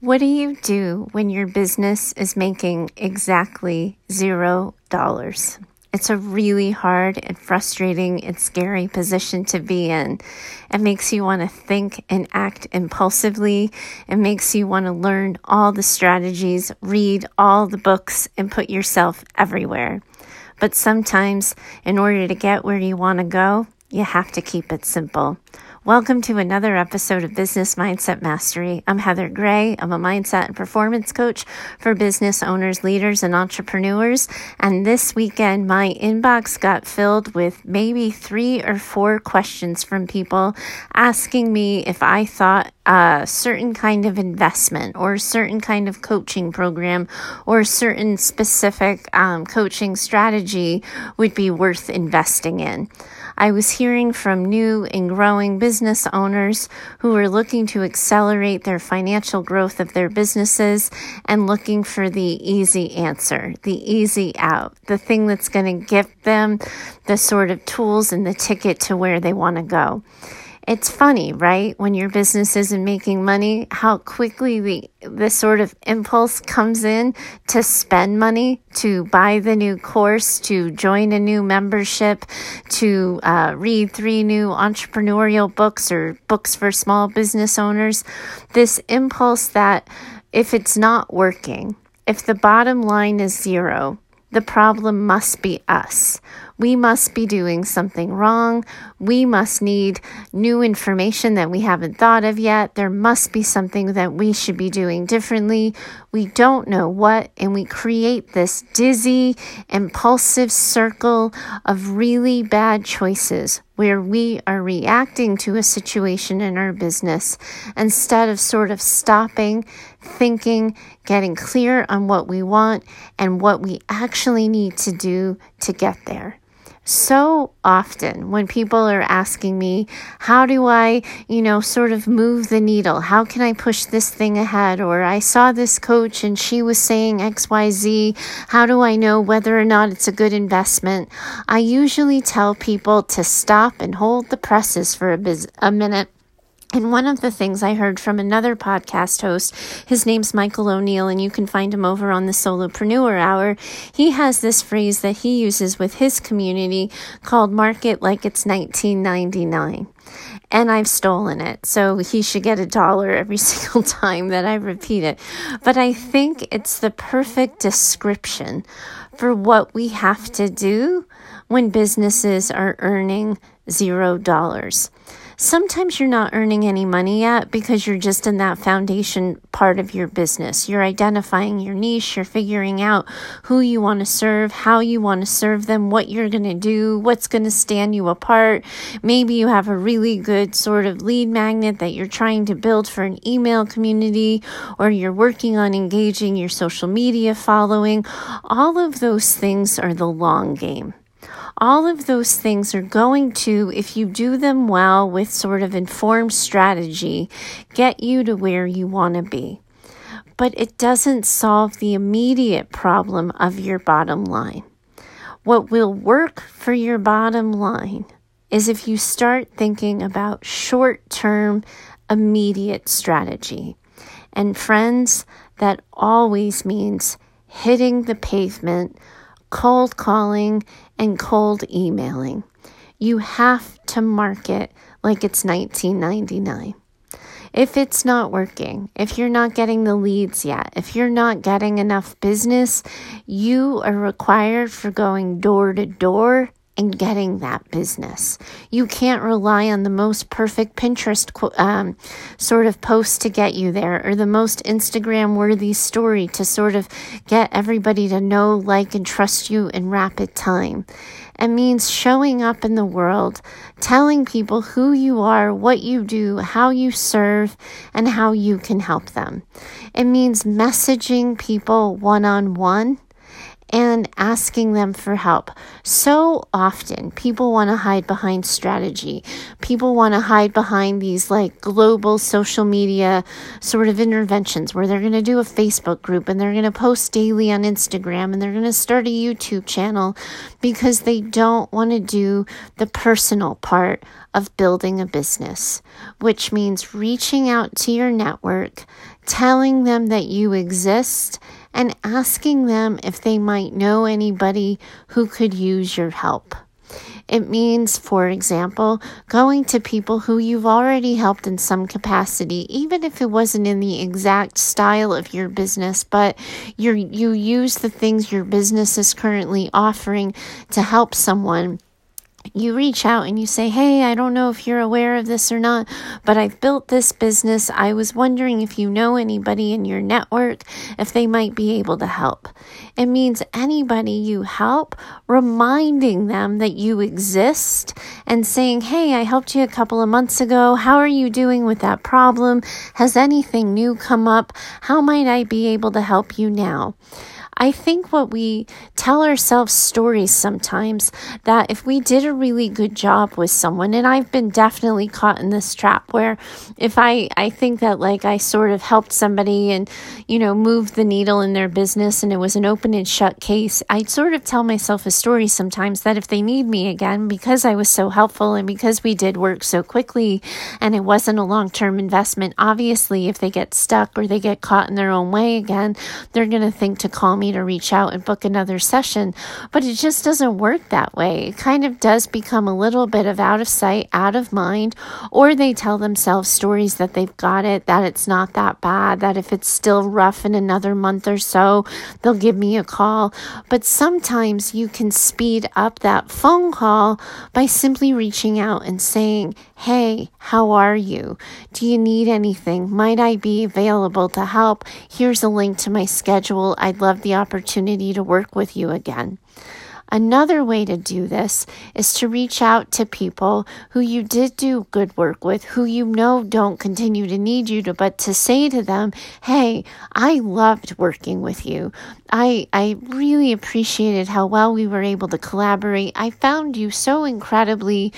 What do you do when your business is making exactly zero dollars? It's a really hard and frustrating and scary position to be in. It makes you want to think and act impulsively. It makes you want to learn all the strategies, read all the books, and put yourself everywhere. But sometimes, in order to get where you want to go, you have to keep it simple. Welcome to another episode of Business Mindset Mastery. I'm Heather Gray. I'm a mindset and performance coach for business owners, leaders, and entrepreneurs. And this weekend, my inbox got filled with maybe three or four questions from people asking me if I thought a certain kind of investment or a certain kind of coaching program or a certain specific um, coaching strategy would be worth investing in. I was hearing from new and growing business owners who were looking to accelerate their financial growth of their businesses and looking for the easy answer, the easy out, the thing that's going to give them the sort of tools and the ticket to where they want to go. It's funny, right? When your business isn't making money, how quickly the, the sort of impulse comes in to spend money, to buy the new course, to join a new membership, to uh, read three new entrepreneurial books or books for small business owners. This impulse that if it's not working, if the bottom line is zero, the problem must be us. We must be doing something wrong. We must need new information that we haven't thought of yet. There must be something that we should be doing differently. We don't know what, and we create this dizzy, impulsive circle of really bad choices where we are reacting to a situation in our business instead of sort of stopping, thinking, getting clear on what we want and what we actually need to do to get there so often when people are asking me, how do I, you know, sort of move the needle? How can I push this thing ahead? Or I saw this coach and she was saying XYZ. How do I know whether or not it's a good investment? I usually tell people to stop and hold the presses for a, biz- a minute and one of the things I heard from another podcast host, his name's Michael O'Neal, and you can find him over on the Solopreneur Hour. He has this phrase that he uses with his community called market like it's 1999. And I've stolen it. So he should get a dollar every single time that I repeat it. But I think it's the perfect description for what we have to do when businesses are earning zero dollars sometimes you're not earning any money yet because you're just in that foundation part of your business. You're identifying your niche, you're figuring out who you want to serve, how you want to serve them, what you're going to do, what's going to stand you apart. Maybe you have a really good sort of lead magnet that you're trying to build for an email community, or you're working on engaging your social media following. All of those things are the long game. All of those things are going to, if you do them well with sort of informed strategy, get you to where you want to be. But it doesn't solve the immediate problem of your bottom line. What will work for your bottom line is if you start thinking about short term, immediate strategy. And friends, that always means hitting the pavement cold calling, and cold emailing. You have to market like it's 1999. If it's not working, if you're not getting the leads yet, if you're not getting enough business, you are required for going door to door and getting that business. You can't rely on the most perfect Pinterest um, sort of post to get you there or the most Instagram worthy story to sort of get everybody to know, like, and trust you in rapid time. It means showing up in the world, telling people who you are, what you do, how you serve, and how you can help them. It means messaging people one on one and asking them for help. So often, people want to hide behind strategy. People want to hide behind these like global social media sort of interventions where they're going to do a Facebook group and they're going to post daily on Instagram and they're going to start a YouTube channel because they don't want to do the personal part of building a business, which means reaching out to your network, telling them that you exist and asking them if they might know anybody who could use your help. It means, for example, going to people who you've already helped in some capacity, even if it wasn't in the exact style of your business, but you you use the things your business is currently offering to help someone you reach out and you say, Hey, I don't know if you're aware of this or not, but I've built this business. I was wondering if you know anybody in your network, if they might be able to help. It means anybody you help, reminding them that you exist and saying, Hey, I helped you a couple of months ago. How are you doing with that problem? Has anything new come up? How might I be able to help you now? I think what we tell ourselves stories sometimes that if we did a really good job with someone, and I've been definitely caught in this trap where if I, I think that like I sort of helped somebody and, you know, moved the needle in their business and it was an open and shut case, I sort of tell myself a story sometimes that if they need me again, because I was so helpful and because we did work so quickly and it wasn't a long term investment, obviously, if they get stuck or they get caught in their own way again, they're going to think to call me me to reach out and book another session, but it just doesn't work that way. It kind of does become a little bit of out of sight, out of mind, or they tell themselves stories that they've got it, that it's not that bad, that if it's still rough in another month or so, they'll give me a call. But sometimes you can speed up that phone call by simply reaching out and saying, Hey, how are you? Do you need anything? Might I be available to help? Here's a link to my schedule. I'd love the opportunity to work with you again. Another way to do this is to reach out to people who you did do good work with, who you know don't continue to need you to, but to say to them, Hey, I loved working with you. I, I really appreciated how well we were able to collaborate. I found you so incredibly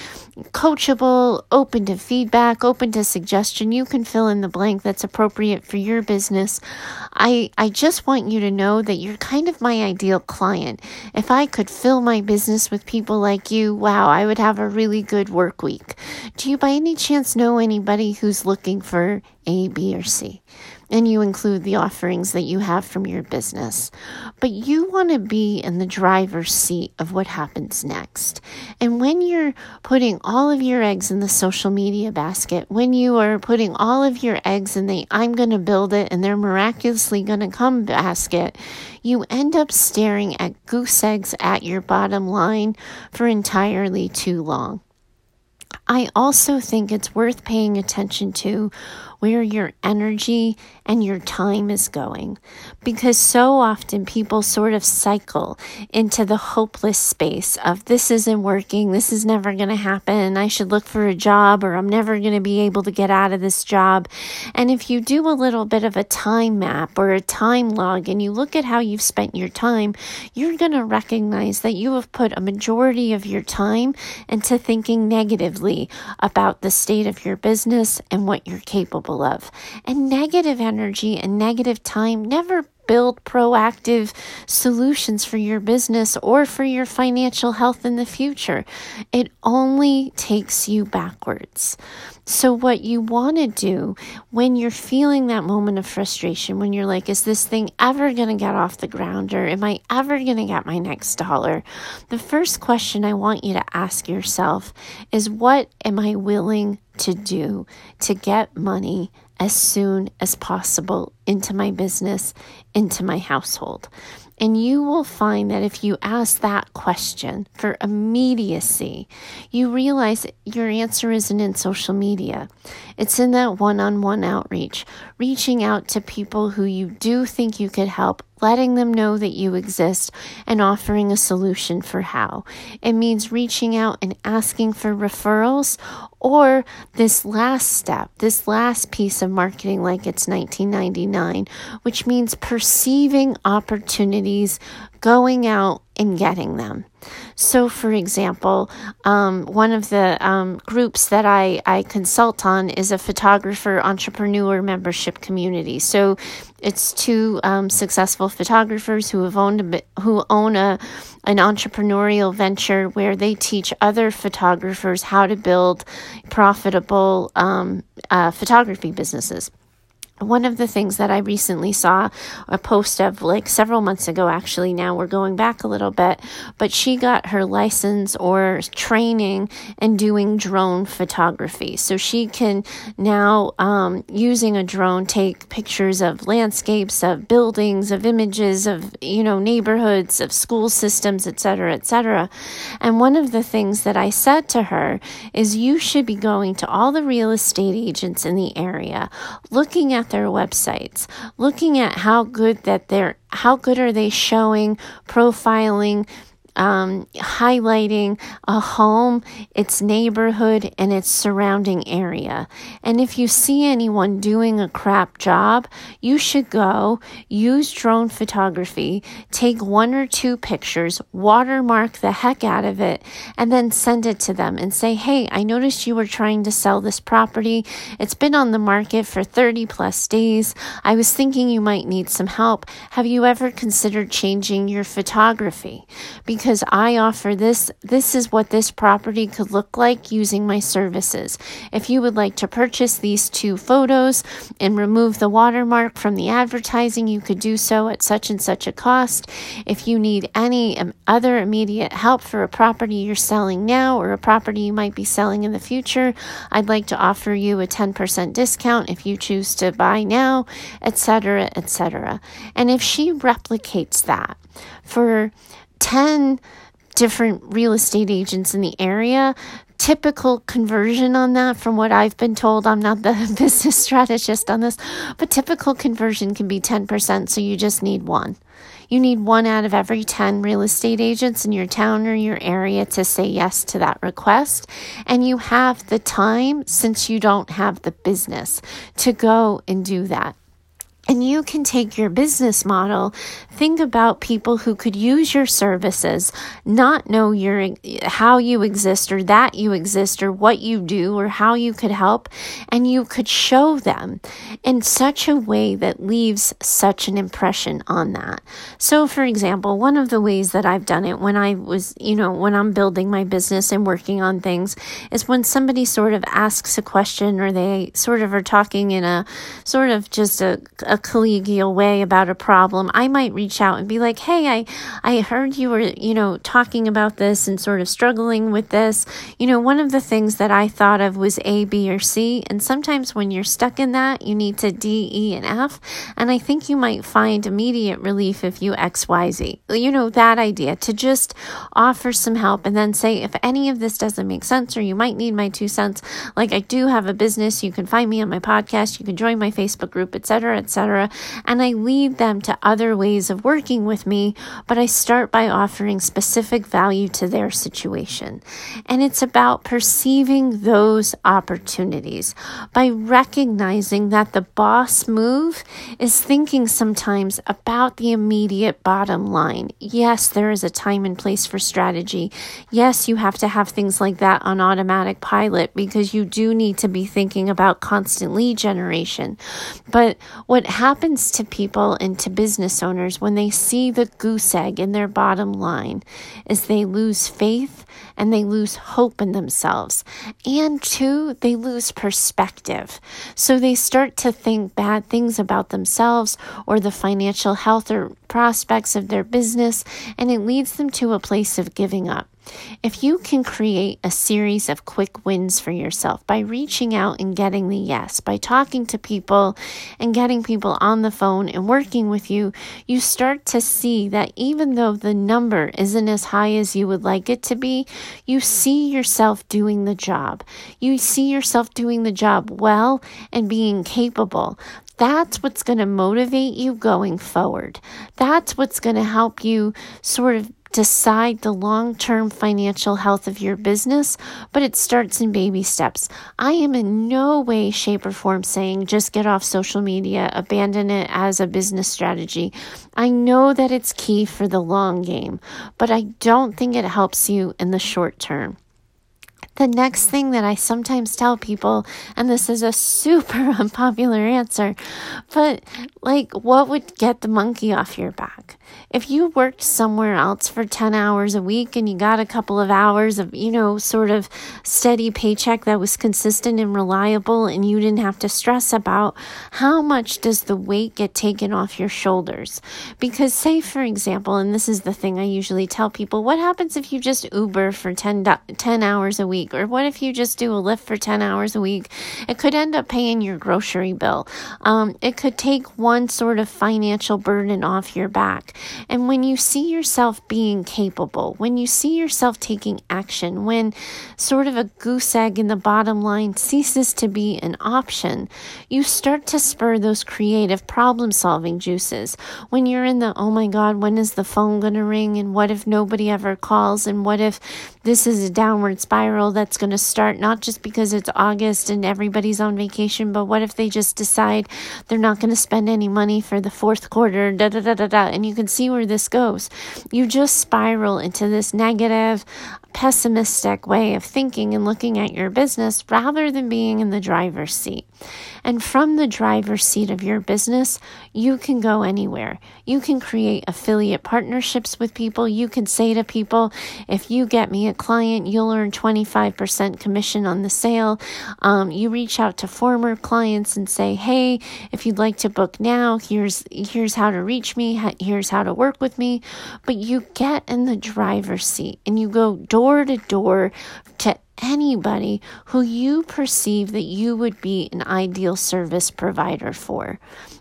coachable, open to feedback, open to suggestion. You can fill in the blank that's appropriate for your business. I, I just want you to know that you're kind of my ideal client. If I could fill my business with people like you, wow, I would have a really good work week. Do you by any chance know anybody who's looking for A, B, or C? and you include the offerings that you have from your business. But you want to be in the driver's seat of what happens next. And when you're putting all of your eggs in the social media basket, when you are putting all of your eggs in the I'm going to build it and they're miraculously going to come basket, you end up staring at goose eggs at your bottom line for entirely too long. I also think it's worth paying attention to where your energy and your time is going. Because so often people sort of cycle into the hopeless space of this isn't working, this is never going to happen, I should look for a job, or I'm never going to be able to get out of this job. And if you do a little bit of a time map or a time log and you look at how you've spent your time, you're going to recognize that you have put a majority of your time into thinking negatively about the state of your business and what you're capable of. And negative energy and negative time never build proactive solutions for your business or for your financial health in the future. It only takes you backwards. So, what you want to do when you're feeling that moment of frustration, when you're like, is this thing ever going to get off the ground or am I ever going to get my next dollar? The first question I want you to ask yourself is, what am I willing to do to get money as soon as possible into my business, into my household. And you will find that if you ask that question for immediacy, you realize your answer isn't in social media. It's in that one on one outreach, reaching out to people who you do think you could help letting them know that you exist and offering a solution for how. It means reaching out and asking for referrals or this last step, this last piece of marketing like it's 1999, which means perceiving opportunities going out and getting them. So, for example, um, one of the um, groups that I, I consult on is a photographer entrepreneur membership community. So, it's two um, successful photographers who have owned a, who own a an entrepreneurial venture where they teach other photographers how to build profitable um, uh, photography businesses one of the things that I recently saw a post of like several months ago, actually, now we're going back a little bit, but she got her license or training in doing drone photography. So she can now, um, using a drone, take pictures of landscapes, of buildings, of images, of, you know, neighborhoods, of school systems, etc., etc. And one of the things that I said to her is you should be going to all the real estate agents in the area, looking at at their websites, looking at how good that they're how good are they showing, profiling, um, highlighting a home, its neighborhood, and its surrounding area. And if you see anyone doing a crap job, you should go use drone photography, take one or two pictures, watermark the heck out of it, and then send it to them and say, Hey, I noticed you were trying to sell this property. It's been on the market for 30 plus days. I was thinking you might need some help. Have you ever considered changing your photography? Because because I offer this. This is what this property could look like using my services. If you would like to purchase these two photos and remove the watermark from the advertising, you could do so at such and such a cost. If you need any um, other immediate help for a property you're selling now or a property you might be selling in the future, I'd like to offer you a 10% discount if you choose to buy now, etc., etc. And if she replicates that for 10 different real estate agents in the area. Typical conversion on that, from what I've been told, I'm not the business strategist on this, but typical conversion can be 10%, so you just need one. You need one out of every 10 real estate agents in your town or your area to say yes to that request. And you have the time, since you don't have the business, to go and do that. And you can take your business model, think about people who could use your services, not know your how you exist or that you exist or what you do or how you could help, and you could show them in such a way that leaves such an impression on that. So for example, one of the ways that I've done it when I was, you know, when I'm building my business and working on things is when somebody sort of asks a question or they sort of are talking in a sort of just a, a a collegial way about a problem, I might reach out and be like, "Hey, I I heard you were, you know, talking about this and sort of struggling with this. You know, one of the things that I thought of was A, B, or C, and sometimes when you're stuck in that, you need to D, E, and F, and I think you might find immediate relief if you X, Y, Z. You know, that idea to just offer some help and then say if any of this doesn't make sense or you might need my two cents, like I do have a business, you can find me on my podcast, you can join my Facebook group, etc., etc and I lead them to other ways of working with me, but I start by offering specific value to their situation. And it's about perceiving those opportunities by recognizing that the boss move is thinking sometimes about the immediate bottom line. Yes, there is a time and place for strategy. Yes, you have to have things like that on automatic pilot because you do need to be thinking about constant lead generation. But what happens to people and to business owners when they see the goose egg in their bottom line is they lose faith and they lose hope in themselves. And two, they lose perspective. So they start to think bad things about themselves or the financial health or prospects of their business, and it leads them to a place of giving up. If you can create a series of quick wins for yourself by reaching out and getting the yes, by talking to people and getting people on the phone and working with you, you start to see that even though the number isn't as high as you would like it to be, you see yourself doing the job. You see yourself doing the job well and being capable. That's what's going to motivate you going forward. That's what's going to help you sort of decide the long term financial health of your business, but it starts in baby steps. I am in no way, shape, or form saying just get off social media, abandon it as a business strategy. I know that it's key for the long game, but I don't think it helps you in the short term. The next thing that I sometimes tell people, and this is a super unpopular answer, but like, what would get the monkey off your back? If you worked somewhere else for 10 hours a week and you got a couple of hours of, you know, sort of steady paycheck that was consistent and reliable, and you didn't have to stress about how much does the weight get taken off your shoulders? Because, say, for example, and this is the thing I usually tell people, what happens if you just Uber for 10, 10 hours a week? Week? Or what if you just do a Lyft for 10 hours a week? It could end up paying your grocery bill. Um, it could take one sort of financial burden off your back. And when you see yourself being capable, when you see yourself taking action, when sort of a goose egg in the bottom line ceases to be an option, you start to spur those creative problem solving juices. When you're in the, oh my God, when is the phone going to ring? And what if nobody ever calls? And what if this is a downward spiral that's going to start not just because it's August and everybody's on vacation, but what if they just decide they're not going to spend any money for the fourth quarter, da da da da da, and you can see where this goes. You just spiral into this negative, pessimistic way of thinking and looking at your business rather than being in the driver's seat. And from the driver's seat of your business, you can go anywhere. You can create affiliate partnerships with people. You can say to people, if you get me a client, you'll earn 25% commission on the sale. Um, you reach out to former clients and say, hey, if you'd like to book now, here's, here's how to reach me, here's how to work with me. But you get in the driver's seat and you go door to door to anybody who you perceive that you would be an ideal service provider for.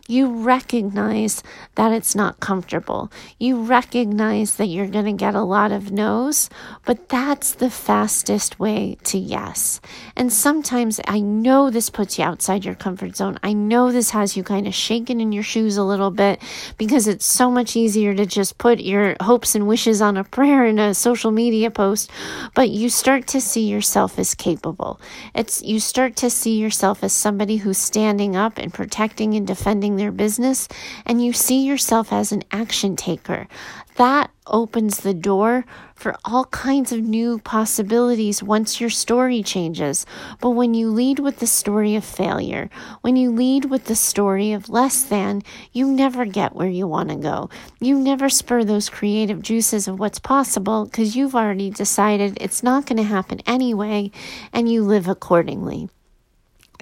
You recognize that it's not comfortable. You recognize that you're going to get a lot of no's, but that's the fastest way to yes. And sometimes I know this puts you outside your comfort zone. I know this has you kind of shaking in your shoes a little bit because it's so much easier to just put your hopes and wishes on a prayer in a social media post, but you start to see yourself as capable. It's you start to see yourself as somebody who's standing up and protecting and defending their business and you see yourself as an action taker. That opens the door for all kinds of new possibilities once your story changes. But when you lead with the story of failure, when you lead with the story of less than, you never get where you want to go. You never spur those creative juices of what's possible because you've already decided it's not going to happen anyway, and you live accordingly.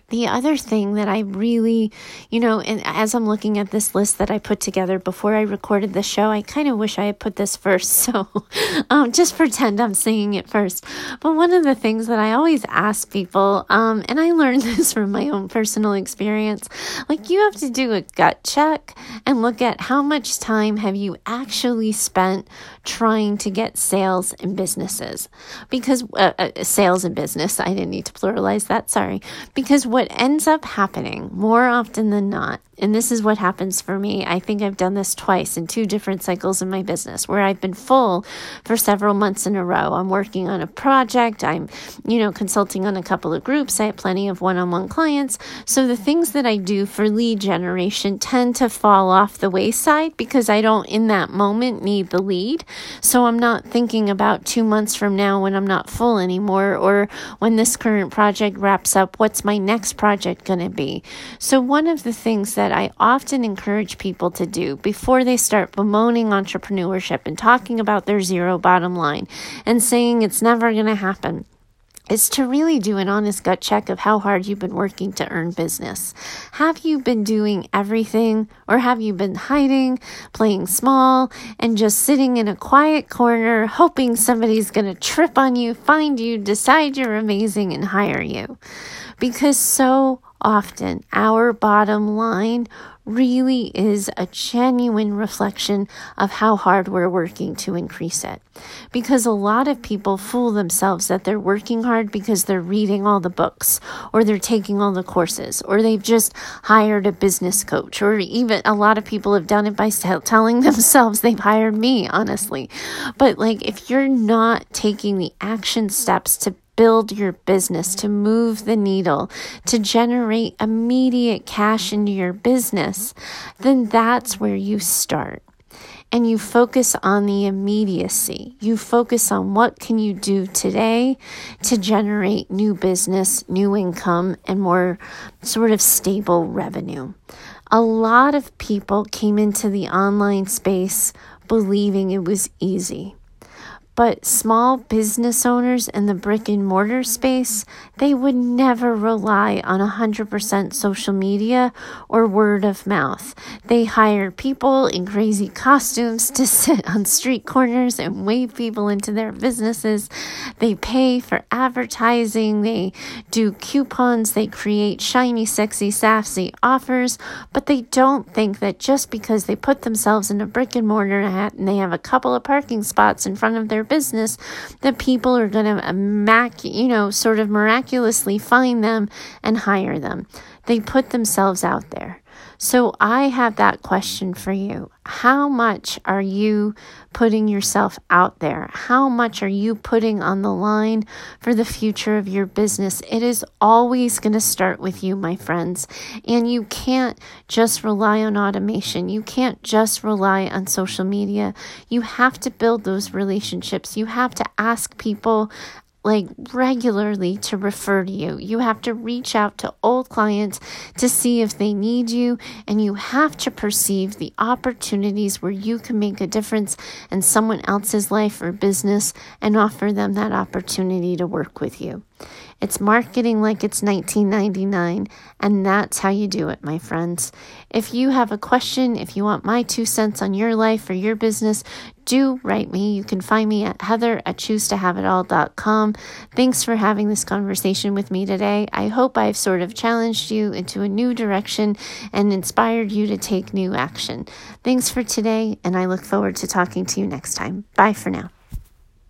The other thing that I really, you know, and as I'm looking at this list that I put together before I recorded the show, I kind of wish I had put this first. So um, just pretend I'm singing it first. But one of the things that I always ask people, um, and I learned this from my own personal experience, like you have to do a gut check and look at how much time have you actually spent trying to get sales and businesses. Because uh, uh, sales and business, I didn't need to pluralize that, sorry. Because what what ends up happening more often than not and this is what happens for me. I think I've done this twice in two different cycles in my business where I've been full for several months in a row. I'm working on a project, I'm, you know, consulting on a couple of groups, I have plenty of one on one clients. So the things that I do for lead generation tend to fall off the wayside because I don't in that moment need the lead. So I'm not thinking about two months from now when I'm not full anymore or when this current project wraps up, what's my next project going to be? So one of the things that that I often encourage people to do before they start bemoaning entrepreneurship and talking about their zero bottom line and saying it's never going to happen is to really do an honest gut check of how hard you've been working to earn business. Have you been doing everything or have you been hiding, playing small, and just sitting in a quiet corner hoping somebody's going to trip on you, find you, decide you're amazing, and hire you? Because so often our bottom line really is a genuine reflection of how hard we're working to increase it. Because a lot of people fool themselves that they're working hard because they're reading all the books or they're taking all the courses or they've just hired a business coach or even a lot of people have done it by telling themselves they've hired me, honestly. But like if you're not taking the action steps to build your business, to move the needle, to generate immediate cash into your business, then that's where you start. And you focus on the immediacy. You focus on what can you do today to generate new business, new income, and more sort of stable revenue. A lot of people came into the online space believing it was easy. But small business owners in the brick and mortar space, they would never rely on 100% social media or word of mouth. They hire people in crazy costumes to sit on street corners and wave people into their businesses. They pay for advertising. They do coupons. They create shiny, sexy, sassy offers. But they don't think that just because they put themselves in a brick and mortar hat and they have a couple of parking spots in front of their business that people are going to, mac, you know, sort of miraculously find them and hire them. They put themselves out there. So I have that question for you. How much are you putting yourself out there? How much are you putting on the line for the future of your business? It is always going to start with you, my friends. And you can't just rely on automation. You can't just rely on social media. You have to build those relationships. You have to ask people like regularly to refer to you. You have to reach out to old clients to see if they need you, and you have to perceive the opportunities where you can make a difference in someone else's life or business and offer them that opportunity to work with you. It's marketing like it's 1999, and that's how you do it, my friends. If you have a question, if you want my two cents on your life or your business, do write me. You can find me at heather at choosetohaveitall.com. Thanks for having this conversation with me today. I hope I've sort of challenged you into a new direction and inspired you to take new action. Thanks for today, and I look forward to talking to you next time. Bye for now.